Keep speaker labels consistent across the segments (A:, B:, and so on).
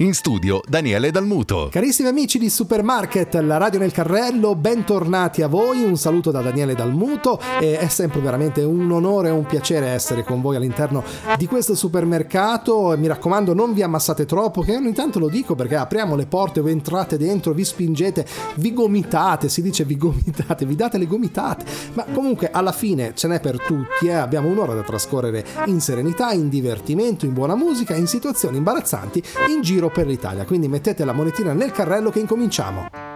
A: In studio Daniele Dalmuto.
B: Carissimi amici di Supermarket, la radio nel carrello, bentornati a voi. Un saluto da Daniele Dalmuto. E è sempre veramente un onore e un piacere essere con voi all'interno di questo supermercato. Mi raccomando, non vi ammassate troppo, che ogni tanto lo dico perché apriamo le porte, voi entrate dentro, vi spingete, vi gomitate, si dice vi gomitate, vi date le gomitate. Ma comunque alla fine ce n'è per tutti, eh? abbiamo un'ora da trascorrere in serenità, in divertimento, in buona musica, in situazioni imbarazzanti, in giro per l'Italia. Quindi mettete la monetina nel carrello che incominciamo.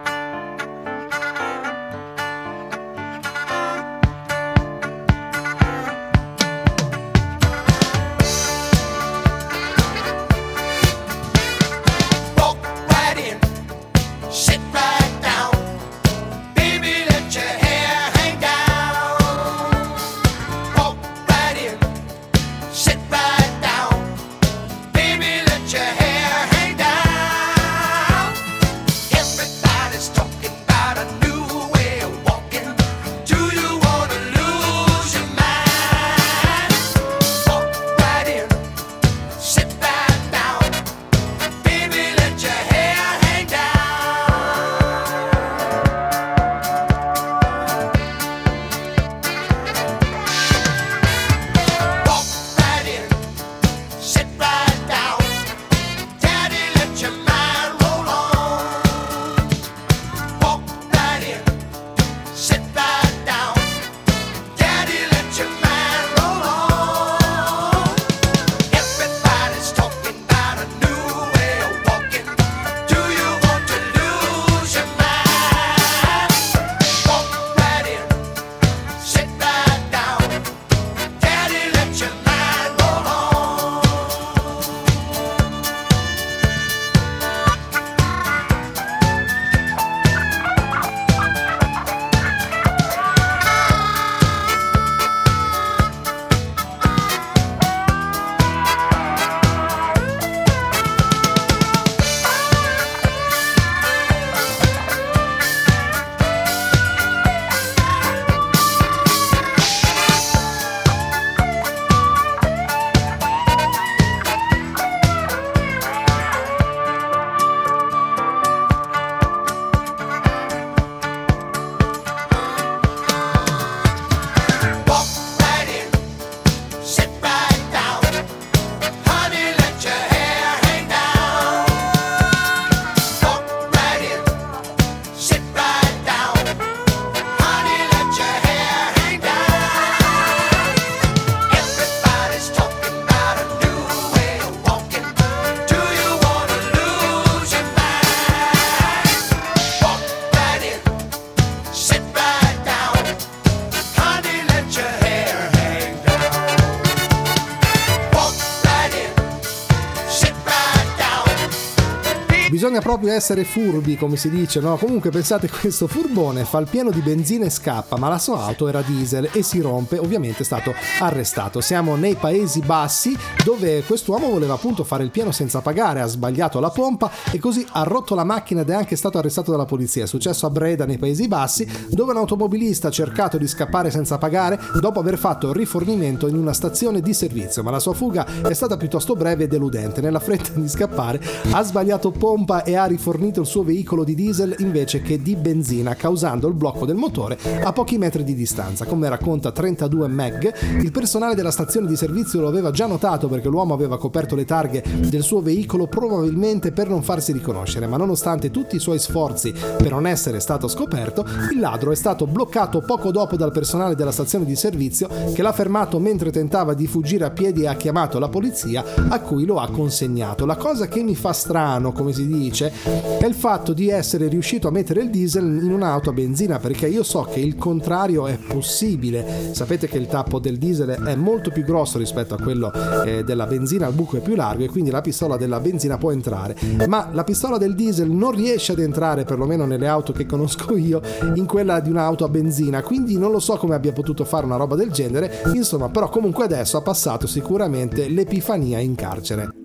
B: Proprio essere furbi, come si dice, no? Comunque pensate questo furbone fa il pieno di benzina e scappa, ma la sua auto era diesel e si rompe, ovviamente è stato arrestato. Siamo nei Paesi Bassi dove quest'uomo voleva appunto fare il pieno senza pagare, ha sbagliato la pompa e così ha rotto la macchina ed è anche stato arrestato dalla polizia. È successo a Breda nei Paesi Bassi dove un automobilista ha cercato di scappare senza pagare dopo aver fatto rifornimento in una stazione di servizio, ma la sua fuga è stata piuttosto breve e deludente. Nella fretta di scappare ha sbagliato pompa e ha rifornito il suo veicolo di diesel invece che di benzina, causando il blocco del motore a pochi metri di distanza. Come racconta 32 Meg, il personale della stazione di servizio lo aveva già notato perché l'uomo aveva coperto le targhe del suo veicolo probabilmente per non farsi riconoscere, ma nonostante tutti i suoi sforzi per non essere stato scoperto, il ladro è stato bloccato poco dopo dal personale della stazione di servizio che l'ha fermato mentre tentava di fuggire a piedi e ha chiamato la polizia a cui lo ha consegnato. La cosa che mi fa strano, come si dice, dice è il fatto di essere riuscito a mettere il diesel in un'auto a benzina perché io so che il contrario è possibile. Sapete che il tappo del diesel è molto più grosso rispetto a quello eh, della benzina il buco è più largo e quindi la pistola della benzina può entrare. Ma la pistola del diesel non riesce ad entrare perlomeno nelle auto che conosco io in quella di un'auto a benzina. Quindi non lo so come abbia potuto fare una roba del genere. Insomma però comunque adesso ha passato sicuramente l'epifania in carcere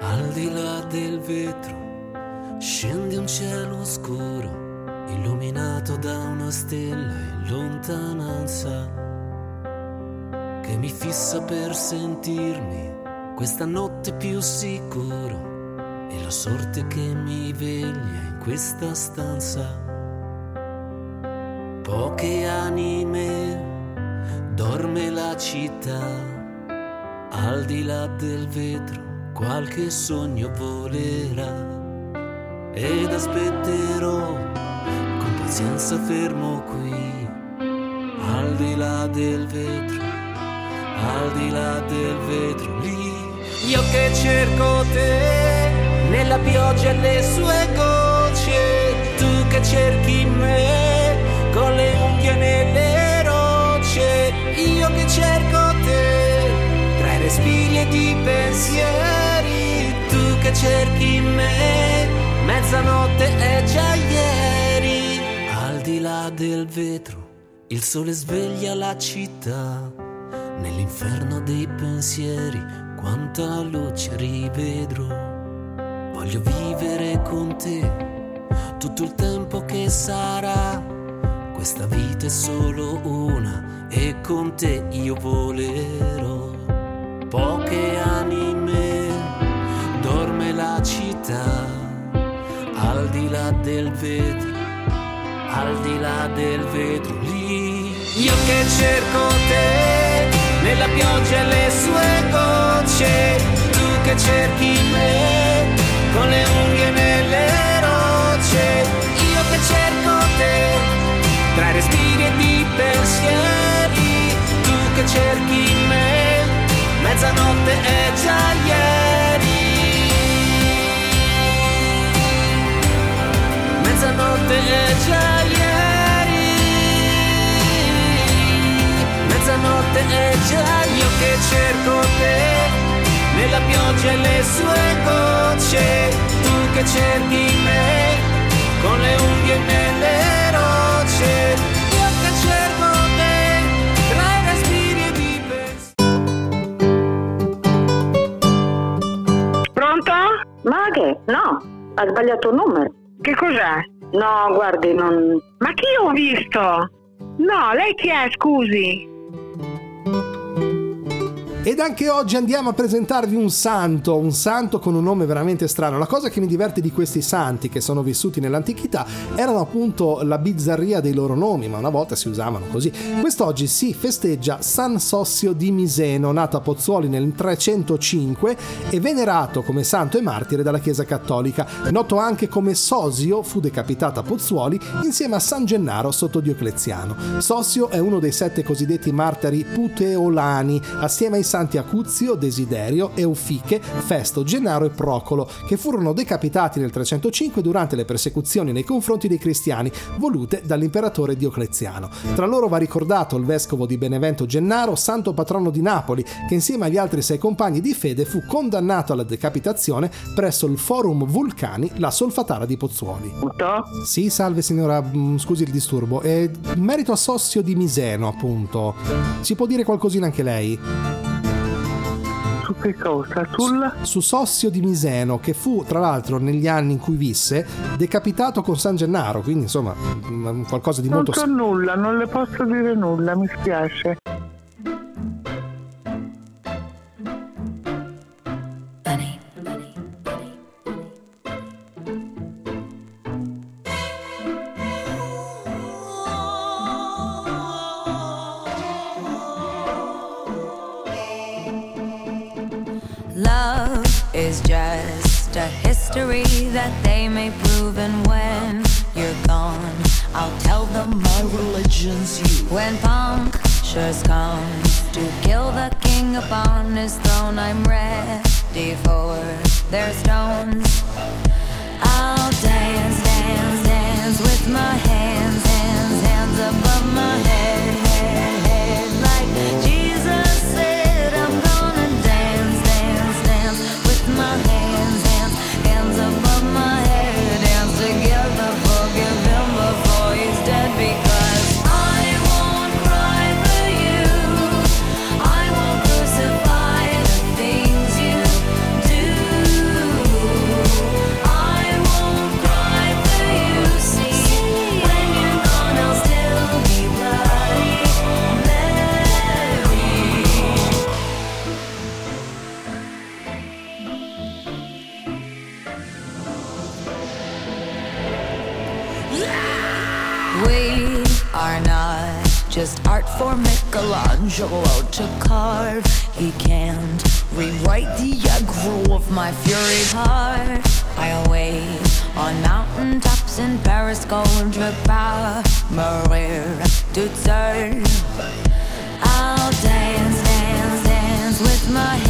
C: al di là del vetro scende un cielo scuro illuminato da una stella in lontananza che mi fissa per sentirmi questa notte più sicuro e la sorte che mi veglia in questa stanza. Poche anime, dorme la città, al di là del vetro qualche sogno volerà ed aspetterò. Con pazienza fermo qui, al di là del vetro, al di là del vetro lì. Io che cerco te nella pioggia e le sue gocce, tu che cerchi me con le unghie nelle rocce, io che cerco te tra i respiri ed i pensieri, che cerchi me Mezzanotte è già ieri, al di là del vetro, il sole sveglia la città. Nell'inferno dei pensieri, quanta luce rivedrò. Voglio vivere con te tutto il tempo che sarà. Questa vita è solo una e con te io volerò. Poche anime, la città al di là del vetro, al di là del vetro lì. Io che cerco te nella pioggia e le sue gocce, tu che cerchi me con le unghie nelle rocce. Io che cerco te tra respiri e i pensieri, tu che cerchi me, mezzanotte è già ieri. Mezzanotte è già ieri mezzanotte è già io che cerco te nella pioggia e le sue gocce tu che cerchi me con le unghie nelle rocce io che cerco te tra i respiri e
D: di pronto?
E: ma che? no ha sbagliato il numero
D: che cos'è?
E: No, guardi, non...
D: Ma chi ho visto? No, lei chi è, scusi?
B: Ed anche oggi andiamo a presentarvi un santo, un santo con un nome veramente strano. La cosa che mi diverte di questi santi che sono vissuti nell'antichità erano appunto la bizzarria dei loro nomi, ma una volta si usavano così. Quest'oggi si festeggia San Sossio di Miseno, nato a Pozzuoli nel 305 e venerato come santo e martire dalla Chiesa Cattolica. Noto anche come Sosio, fu decapitato a Pozzuoli insieme a San Gennaro sotto Diocleziano. Sossio è uno dei sette cosiddetti martiri puteolani, assieme ai santi Acuzio, Desiderio, Eufiche, Festo, Gennaro e Procolo, che furono decapitati nel 305 durante le persecuzioni nei confronti dei cristiani volute dall'imperatore Diocleziano. Tra loro va ricordato il vescovo di Benevento Gennaro, santo patrono di Napoli, che insieme agli altri sei compagni di fede fu condannato alla decapitazione presso il Forum Vulcani, la solfatara di Pozzuoli. Sì, salve signora, mm, scusi il disturbo. E in merito a Sossio di Miseno, appunto, ci può dire qualcosina anche lei?
D: Su che cosa? Sul?
B: Su Sossio di Miseno, che fu tra l'altro negli anni in cui visse decapitato con San Gennaro, quindi insomma mm, qualcosa di
D: non
B: molto...
D: so nulla, non le posso dire nulla, mi spiace.
F: History that they may prove. And when you're gone, I'll tell them my religion's you. When punctures come to kill the king upon his throne, I'm ready for their stones. Michelangelo to carve. He can't rewrite the aggro of my fury heart. I await on mountain tops in Paris, contre par Maria to turn. I'll dance, dance, dance with my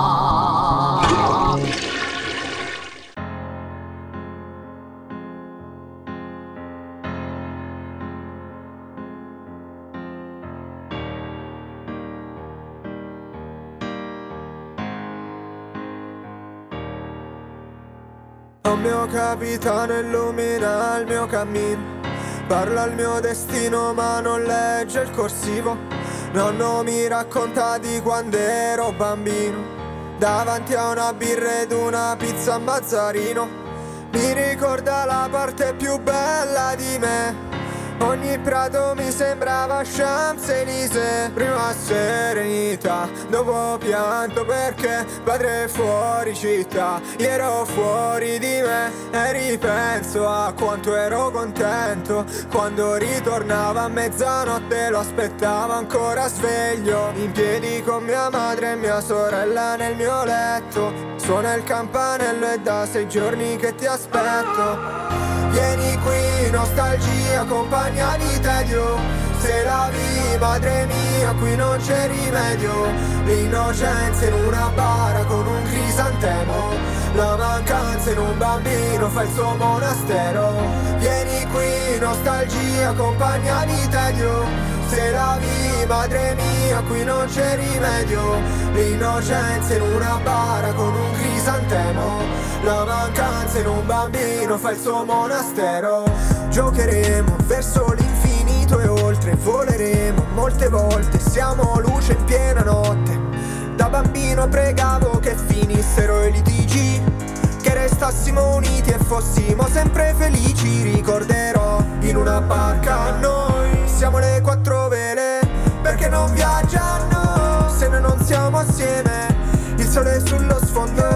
G: Mio capitano illumina il mio cammino Parla il mio destino ma non legge il corsivo. Nonno mi racconta di quando ero bambino. Davanti a una birra ed una pizza a Mazzarino. Mi ricorda la parte più bella di me Ogni prato mi sembrava Champs-Élysées Prima serenità, dopo pianto perché padre fuori città. Io ero fuori di me e ripenso a quanto ero contento. Quando ritornava a mezzanotte lo aspettavo ancora sveglio. In piedi con mia madre e mia sorella nel mio letto. Suona il campanello e da sei giorni che ti aspetto. Vieni qui, nostalgia, compagna di tedio. Se la vivi, madre mia, qui non c'è rimedio. L'innocenza in una bara con un crisantemo. La mancanza in un bambino fa il suo monastero. Vieni qui, nostalgia, compagna di tedio. Se la vivi, madre mia, qui non c'è rimedio. L'innocenza in una bara con un crisantemo. La mancanza in un bambino fa il suo monastero Giocheremo verso l'infinito e oltre Voleremo molte volte, siamo luce in piena notte. Da bambino pregavo che finissero i litigi Che restassimo uniti e fossimo sempre felici Ricorderò in una barca noi. Siamo le quattro vele perché non viaggiano Se noi non siamo assieme Il sole sullo sfondo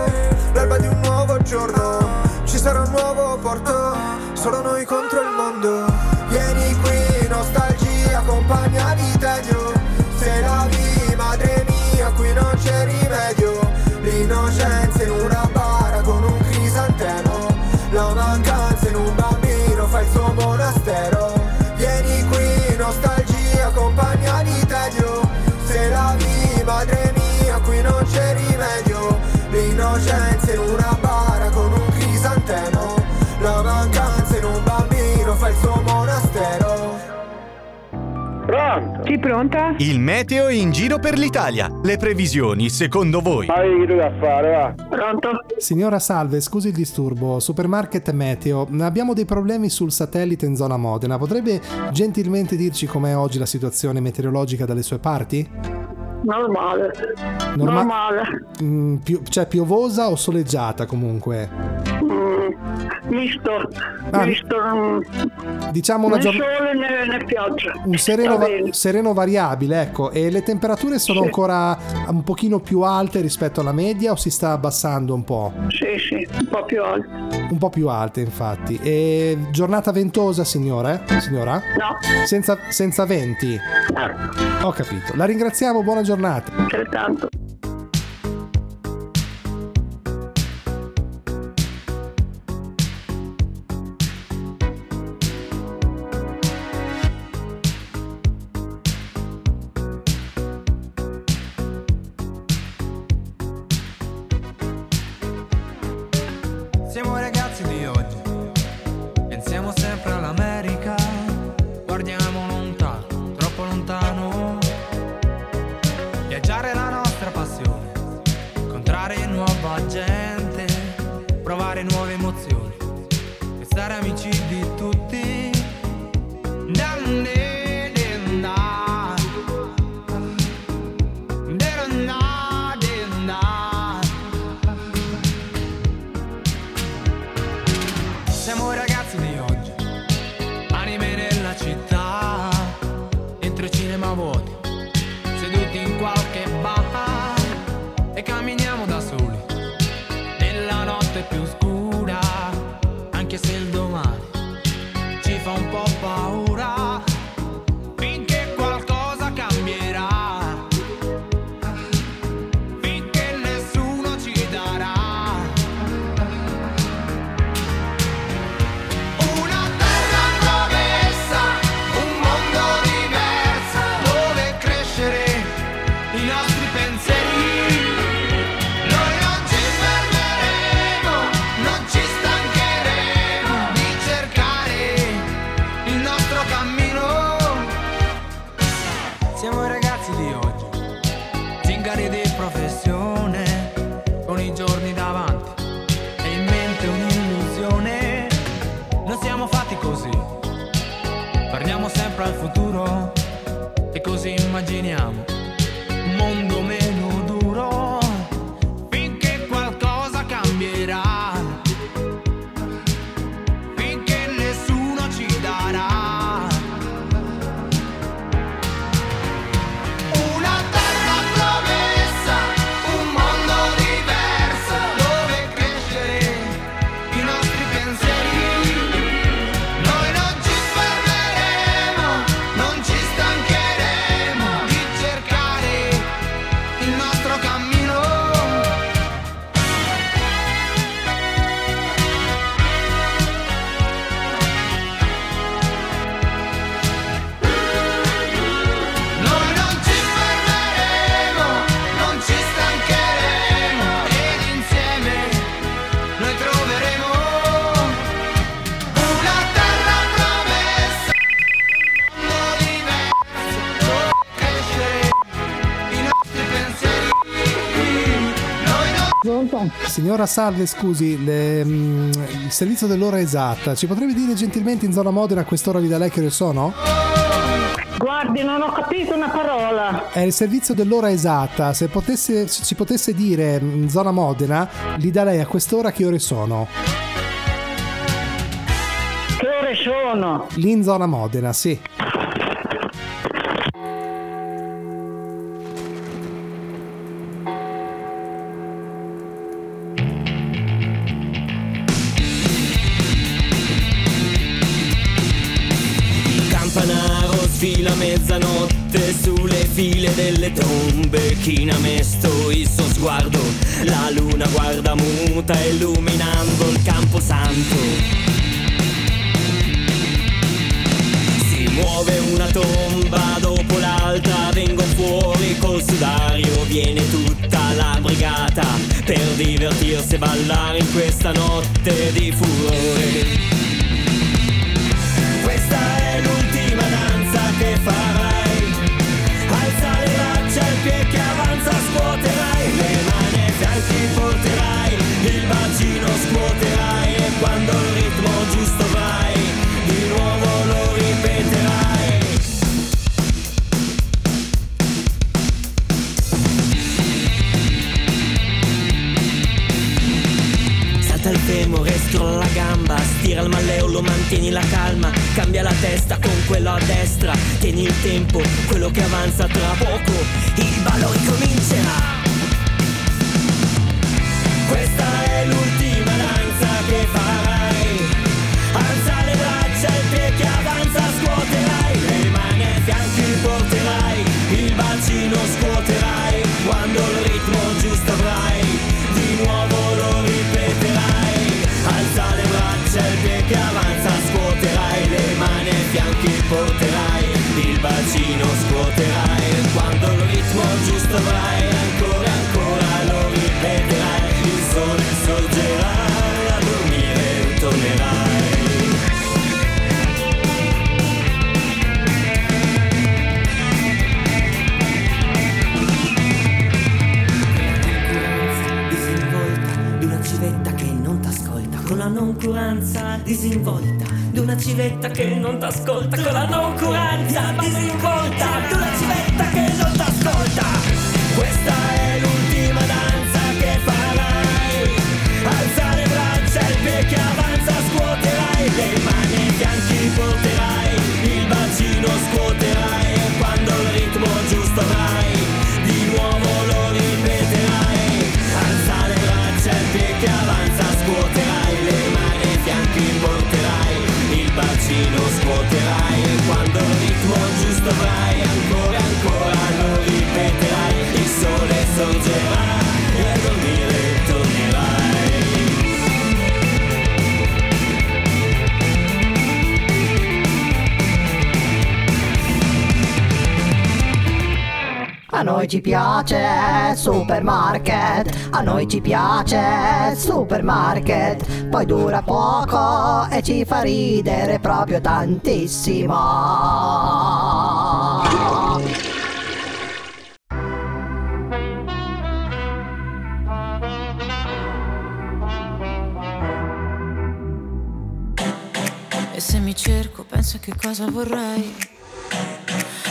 G: L'alba di un nuovo giorno Ci sarà un nuovo porto Solo noi contro il mondo. Vieni qui, nostalgia, compagna di tedio Se la vivi, madre mia, qui non c'è rimedio. L'innocenza in una bara con un crisantemo. La mancanza in un bambino fa il suo monastero. Vieni qui, nostalgia, compagna di tedio Se la vivi, madre mia, qui non c'è rimedio. L'innocenza in una bara
D: Pronto? Sì, pronta?
H: Il meteo in giro per l'Italia. Le previsioni, secondo voi?
I: Ma che da fare, va?
D: Pronto?
B: Signora Salve, scusi il disturbo. Supermarket Meteo. Abbiamo dei problemi sul satellite in zona Modena. Potrebbe gentilmente dirci com'è oggi la situazione meteorologica dalle sue parti?
D: Normale.
B: Norma-
D: Normale.
B: Mm, più- cioè piovosa o soleggiata comunque?
D: Mm, misto.
B: Ah.
D: Misto. mm,
B: Diciamo una giornata...
D: sole né, né pioggia.
B: Un sereno,
D: Va
B: sereno variabile, ecco. E le temperature sono
D: Sì.
B: ancora un pochino più alte rispetto alla media o si sta abbassando un po'?
D: Sì, sì, un po' più alto.
B: Un po' più alte, infatti. E giornata ventosa, signore? Signora?
D: No,
B: Senza, senza venti? Ho capito. La ringraziamo, buona giornata.
D: altrettanto.
J: Non
B: Signora Salve, scusi, le- mm, il servizio dell'ora esatta. Ci potrebbe dire gentilmente in zona Modena a quest'ora vi dà lei che ore sono?
D: Guardi, non ho capito una parola.
B: È il servizio dell'ora esatta. Se potesse, se ci potesse dire mm, in zona Modena, gli dà lei a quest'ora che ore sono?
D: Che ore sono?
B: Lì in zona Modena, sì.
K: Femore, scrolla la gamba, stira il malleolo, mantieni la calma, cambia la testa con quello a destra, tieni il tempo, quello che avanza tra poco, il ballo ricomincerà. Questa è l'ultima danza che farai, alza fianchi porterai, il bacino scuoterai, quando il ritmo giusto avrai, ancora ancora lo ripeterai, il sole sorgerà, a dormire tornerai. disinvolta di una civetta che non t'ascolta con la noncuranza disinvolta di una civetta che non t'ascolta con la noncuranza disinvolta. Di una civetta che non t'ascolta. Questa è l'ultima
L: noi ci piace supermarket, a noi ci piace supermarket, poi dura poco e ci fa ridere proprio tantissimo.
I: E se mi cerco, penso che cosa vorrei.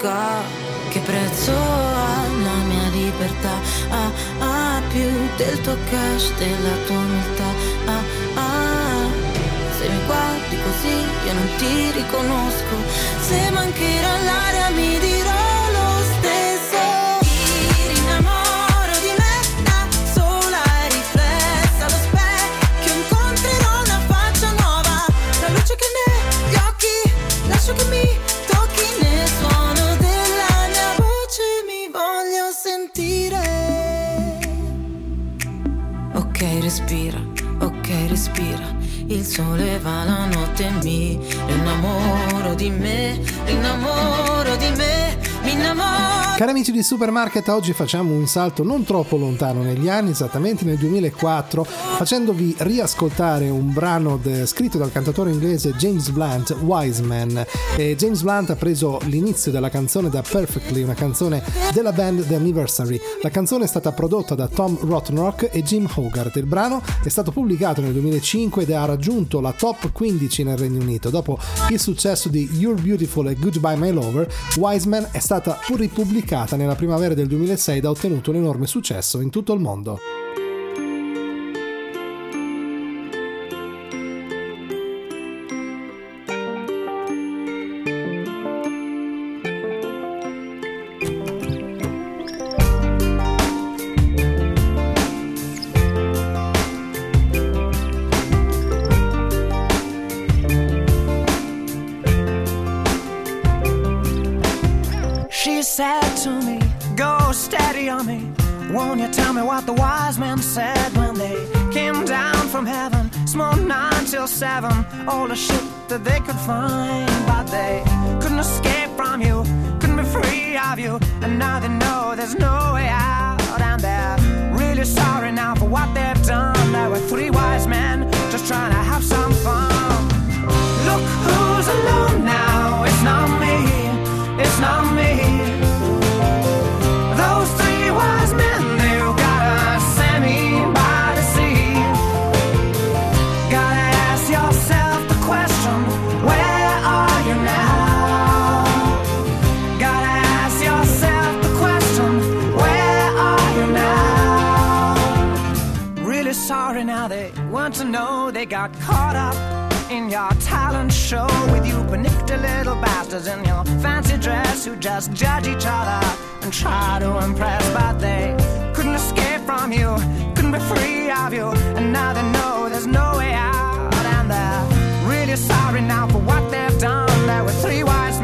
I: Dimentica che prezzo ha la mia libertà. Ah, ah, più del tuo cash, della tua umiltà. Ah, ah, se mi guardi così io non ti riconosco. Se mancherà l'aria mi dirò va la notte e mi innamoro di me, mi
B: Cari amici di Supermarket, oggi facciamo un salto non troppo lontano negli anni, esattamente nel 2004, facendovi riascoltare un brano de- scritto dal cantatore inglese James Blunt, Wise Man. E James Blunt ha preso l'inizio della canzone da Perfectly, una canzone della band The Anniversary. La canzone è stata prodotta da Tom Rottenrock e Jim Hogarth. Il brano è stato pubblicato nel 2005 ed ha raggiunto la top 15 nel Regno Unito. Dopo il successo di You're Beautiful e Goodbye My Lover, Wiseman è stata pur ripubblicata nella primavera del 2006 ed ha ottenuto un enorme successo in tutto il mondo.
M: that they could find. Caught up in your talent show with you panicked little bastards in your fancy dress who just judge each other and try to impress but they couldn't escape from you couldn't be free of you and now they know there's no way out and they're really sorry now for what they've done. There were three wise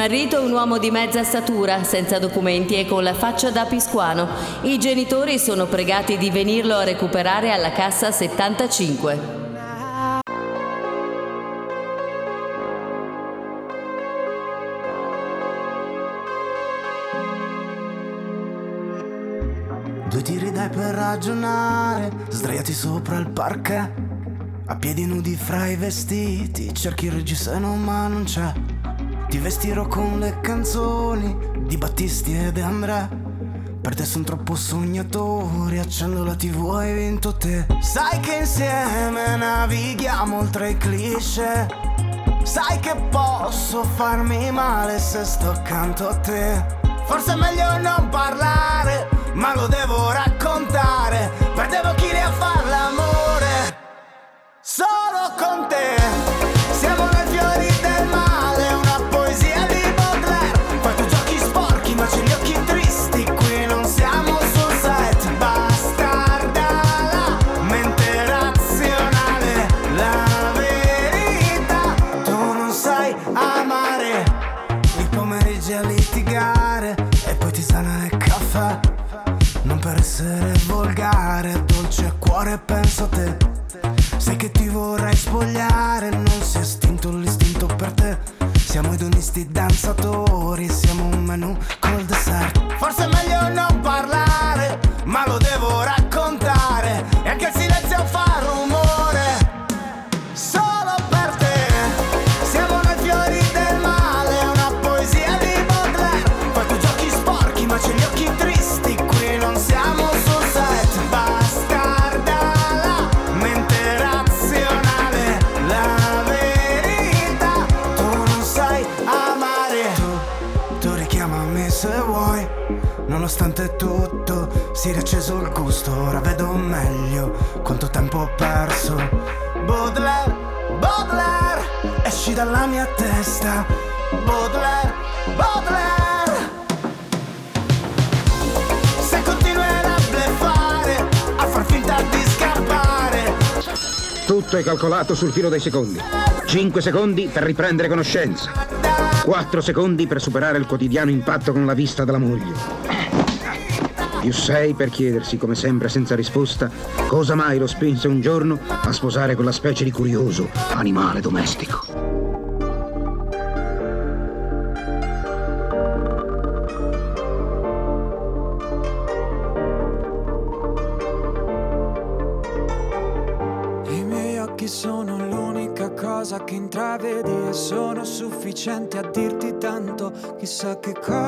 N: smarrito un uomo di mezza statura, senza documenti e con la faccia da piscuano. I genitori sono pregati di venirlo a recuperare alla cassa 75.
O: Due tiri dai per ragionare, sdraiati sopra il parquet. A piedi nudi fra i vestiti, cerchi il reggiseno ma non c'è. Ti vestirò con le canzoni di Battisti e De André. Per te sono troppo sognatori, accendo la tv hai vinto te. Sai che insieme navighiamo oltre i cliché. Sai che posso farmi male se sto accanto a te. Forse è meglio non parlare, ma lo devo raccontare. Perdevo chili a far l'amore solo vorrai spogliare, non si è estinto l'istinto per te. Siamo edonisti danzatori, siamo Baudelaire, Baudelaire, esci dalla mia testa. Baudelaire, Baudelaire. Se continuerà a bleffare, a far finta di scappare.
P: Tutto è calcolato sul filo dei secondi. 5 secondi per riprendere conoscenza. 4 secondi per superare il quotidiano impatto con la vista della moglie. Più sei per chiedersi, come sempre senza risposta, cosa mai lo spinse un giorno a sposare quella specie di curioso animale domestico.
Q: Sono l'unica cosa che intravedi e sono sufficiente a dirti tanto, chissà che cosa.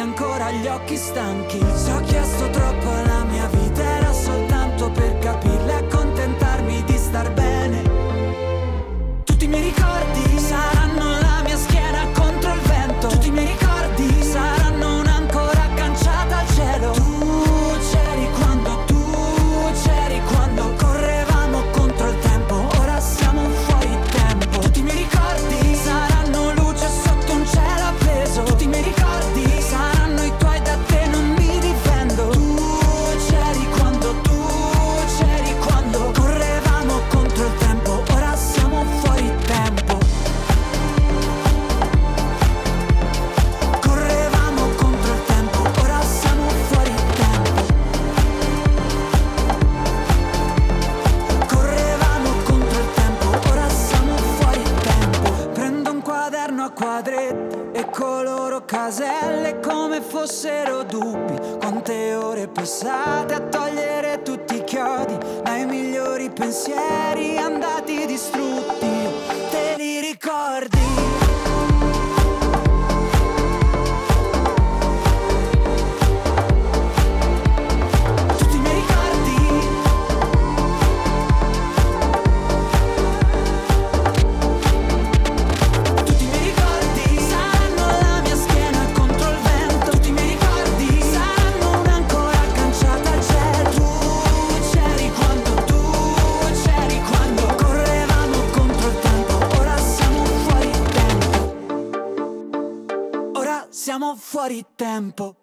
Q: ancora gli occhi stanchi. Ci ho chiesto troppo alla mia vita caselle come fossero dubbi, quante ore passate a togliere tutti i chiodi, dai migliori pensieri andati distrutti. fuori tempo.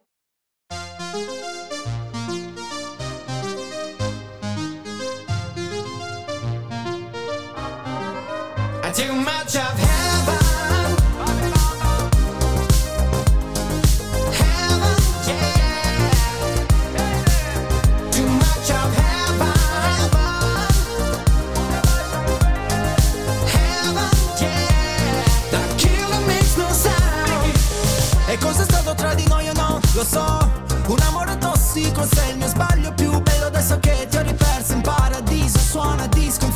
Q: I
J: too much of
R: Lo so, un amore tossico sei il mio sbaglio più bello adesso che ti ho riperso. In paradiso Suona disco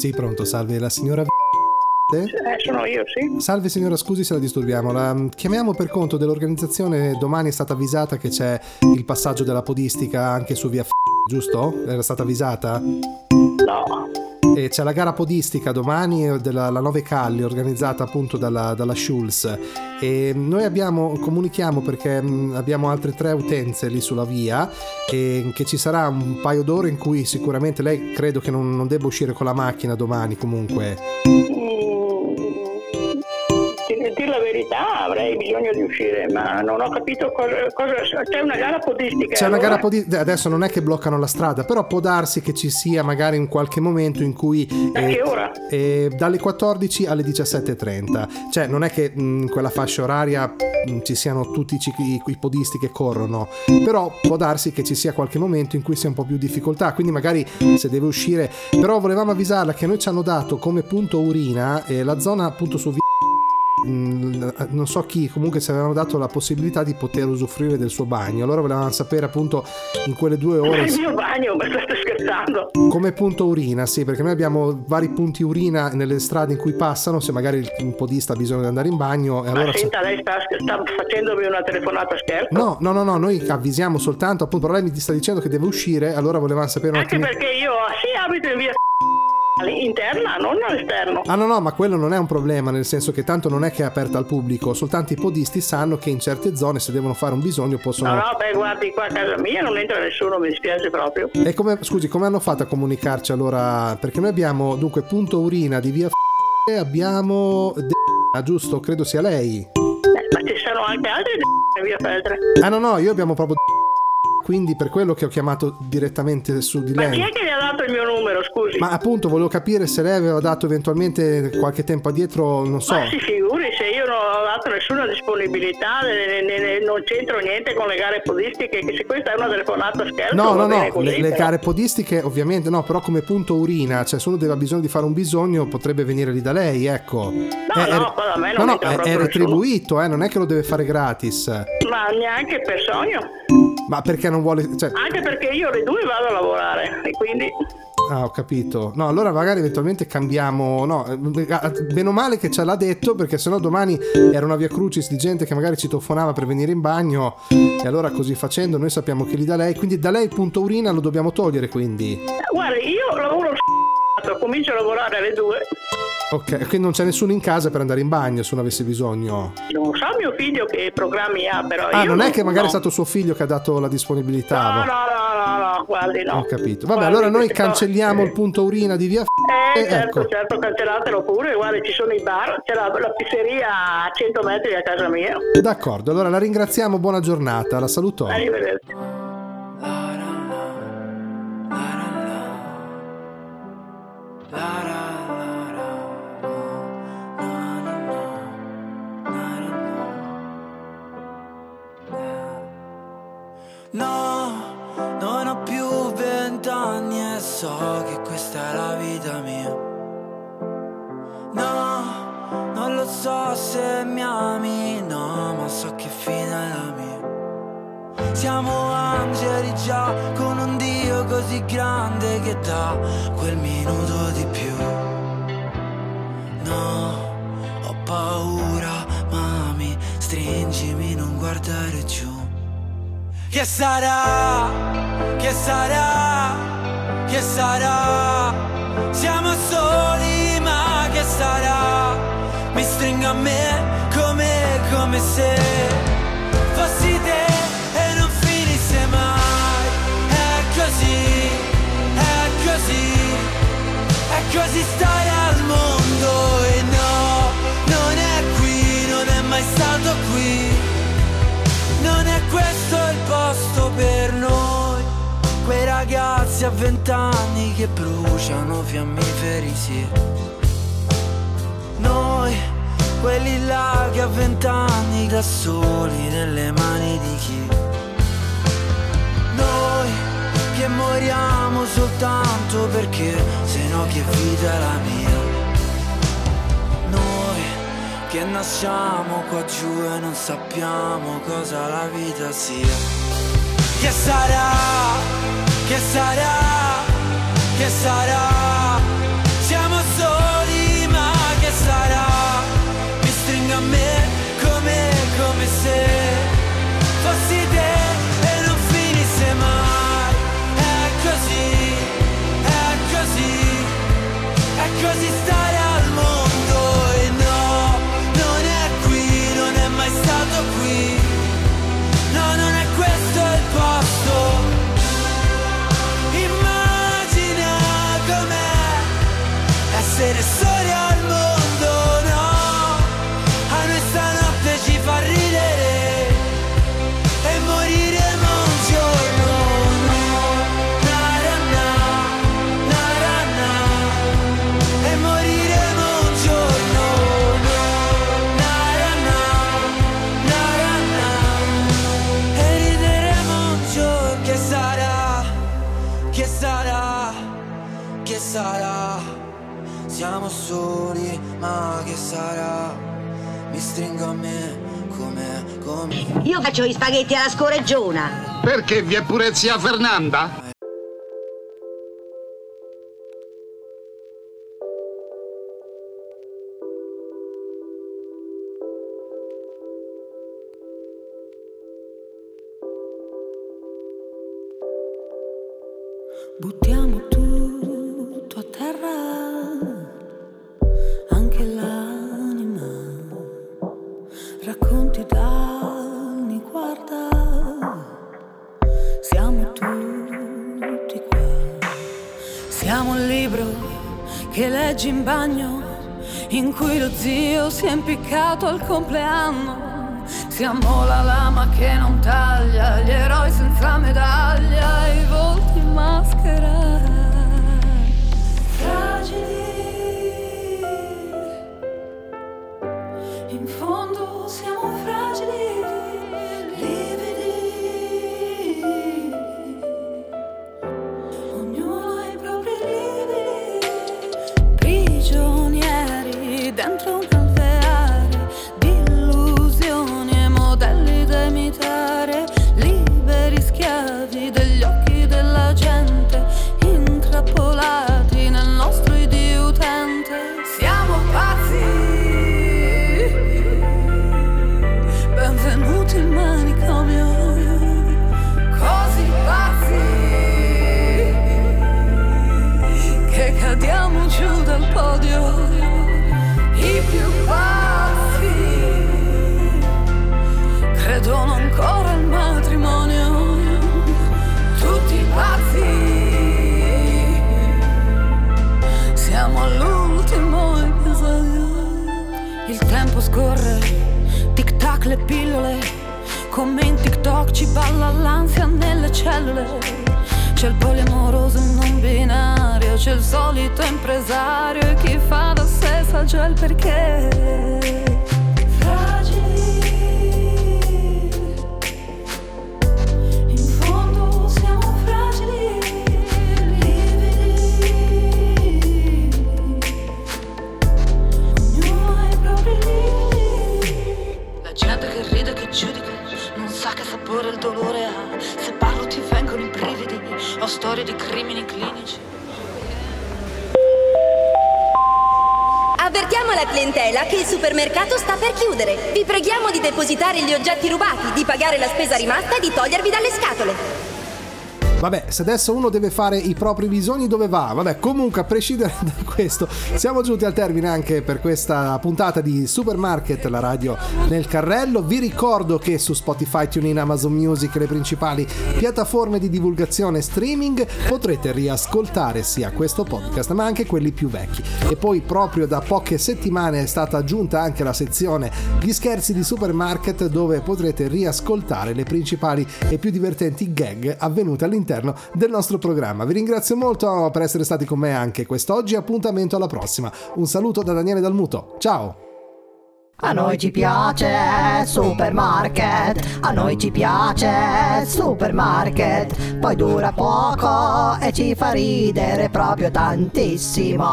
B: Sì, pronto, salve la signora.
S: Eh, sono io, sì.
B: Salve signora, scusi se la disturbiamo. La mm, chiamiamo per conto dell'organizzazione. Domani è stata avvisata che c'è il passaggio della podistica anche su via F, giusto? Era stata avvisata?
S: No.
B: E c'è la gara podistica domani eh, della la Nove Calli organizzata appunto dalla, dalla Schulz. E noi abbiamo, comunichiamo perché mh, abbiamo altre tre utenze lì sulla via e che ci sarà un paio d'ore in cui sicuramente lei credo che non, non debba uscire con la macchina domani comunque.
S: La verità avrei bisogno di uscire, ma non ho capito cosa... cosa c'è una gara podistica.
B: C'è una
S: allora?
B: gara podistica, adesso non è che bloccano la strada, però può darsi che ci sia magari in qualche momento in cui...
S: Da che ora?
B: eh, dalle 14 alle 17.30, cioè non è che in quella fascia oraria mh, ci siano tutti i, cicli- i podisti che corrono, però può darsi che ci sia qualche momento in cui sia un po' più difficoltà, quindi magari se deve uscire, però volevamo avvisarla che noi ci hanno dato come punto urina eh, la zona appunto su via Mm, non so chi comunque ci avevano dato la possibilità di poter usufruire del suo bagno allora volevamo sapere appunto in quelle due ore
S: Il mio bagno, ma state scherzando?
B: come punto urina sì perché noi abbiamo vari punti urina nelle strade in cui passano se magari un podista ha bisogno di andare in bagno e allora
S: ma senta, lei sta, sta facendomi una telefonata scherzo?
B: no no no no noi avvisiamo soltanto appunto però lei mi sta dicendo che deve uscire allora volevamo sapere un
S: Anche
B: attimo
S: perché io sì abito in via interna, non all'esterno.
B: Ah no no, ma quello non è un problema, nel senso che tanto non è che è aperta al pubblico, soltanto i podisti sanno che in certe zone se devono fare un bisogno possono...
S: No, no, beh, guardi, qua a casa mia non entra nessuno, mi dispiace proprio.
B: E come, scusi, come hanno fatto a comunicarci allora? Perché noi abbiamo dunque punto urina di via F- e abbiamo... De- giusto, credo sia lei.
S: Eh, ma ci sono anche altri in via Feltre.
B: Ah no no, io abbiamo proprio... Quindi per quello che ho chiamato direttamente su di
S: Ma
B: lei.
S: chi è che le ha dato il mio numero, scusi?
B: Ma appunto volevo capire se lei aveva dato eventualmente qualche tempo addietro, non so.
S: Ma si figuri se io non ho dato nessuna disponibilità, ne- ne- ne- non c'entro niente con le gare podistiche, che se questa è una telefonata scherzo
B: No, no, no,
S: così,
B: le, le gare podistiche ovviamente no, però come punto urina, cioè se uno deve ha bisogno di fare un bisogno potrebbe venire lì da lei, ecco.
S: No,
B: È-
S: no,
B: è-
S: qua da me
B: no,
S: non
B: no,
S: entra
B: è, è retribuito, eh, non è che lo deve fare gratis.
S: Ma neanche per sogno,
B: Ma perché non vuole... Cioè,
S: anche perché io alle due vado a lavorare e quindi...
B: ah, ho capito. No, allora magari eventualmente cambiamo... No, eh, meno male che ce l'ha detto perché sennò domani era una via crucis di gente che magari citofonava per venire in bagno e allora così facendo noi sappiamo che lì da lei, quindi da lei il punto urina lo dobbiamo togliere quindi.
S: Guarda, io lavoro Comincio a lavorare alle 2.
B: Ok, quindi non c'è nessuno in casa per andare in bagno se non avessi bisogno.
S: Non so mio figlio che programmi ha, però
B: Ah,
S: io
B: non è che magari
S: no.
B: è stato suo figlio che ha dato la disponibilità.
S: No, no, no, no, no, guardi, no.
B: Ho capito. Vabbè,
S: Guardi,
B: allora noi cancelliamo il punto urina di via.
S: Eh,
B: e
S: certo,
B: ecco.
S: certo, cancellatelo pure, guarda, ci sono i bar, c'è la, la pizzeria a 100 metri da casa mia.
B: D'accordo, allora la ringraziamo, buona giornata, la saluto.
S: Arrivederci.
D: No, vent'anni e so che questa è la vita mia. No, non lo so se mi ami, no, ma so che fine è la mia. Siamo angeli già con un Dio così grande che dà quel minuto di più. No, ho paura, mami, stringimi, non guardare giù. Che sarà? Che sarà? Che sarà? Siamo soli, ma che sarà? Mi stringo a me come, come se fossi te e non finisse mai. È così, è così, è così stare al mondo e no, non è qui, non è mai stato qui. Non è questo il posto per noi, quei ragazzi a vent'anni che bruciano fiammiferi, sì. Noi, quelli là che a vent'anni da soli nelle mani di chi? Noi che moriamo soltanto perché se no che vita è la mia? Che nasciamo qua giù e non sappiamo cosa la vita sia. Che sarà? Che sarà? Che sarà? Siamo soli, ma che sarà? Mi stringo a me come, come se fossi te e non finisse mai. È così, è così, è così stare Mi stringo a me come, come.
T: Io faccio gli spaghetti alla scoreggiona.
U: Perché vi è pure zia Fernanda?
I: Zio si è impiccato al compleanno. Siamo la lama che non taglia, gli eroi senza medaglia, i volti in maschera. Fragili, le pillole, come in TikTok ci balla l'ansia nelle cellule. C'è il poliamoroso non binario, c'è il solito impresario e chi fa da sé sa già il perché. Se
B: adesso uno deve fare i propri bisogni, dove va? Vabbè, comunque, a prescindere da questo, siamo giunti al termine anche per questa puntata di Supermarket, la radio nel carrello. Vi ricordo che su Spotify, TuneIn, Amazon Music, le principali piattaforme di divulgazione streaming, potrete riascoltare sia questo podcast, ma anche quelli più vecchi. E poi, proprio da poche settimane, è stata aggiunta anche la sezione Gli scherzi di Supermarket, dove potrete riascoltare le principali e più divertenti gag avvenute all'interno del nostro programma. Vi ringrazio molto per essere stati con me anche quest'oggi. Appuntamento alla prossima. Un saluto da Daniele Dalmuto. Ciao!
L: A noi ci piace Supermarket, a noi ci piace Supermarket, poi dura poco e ci fa ridere proprio tantissimo.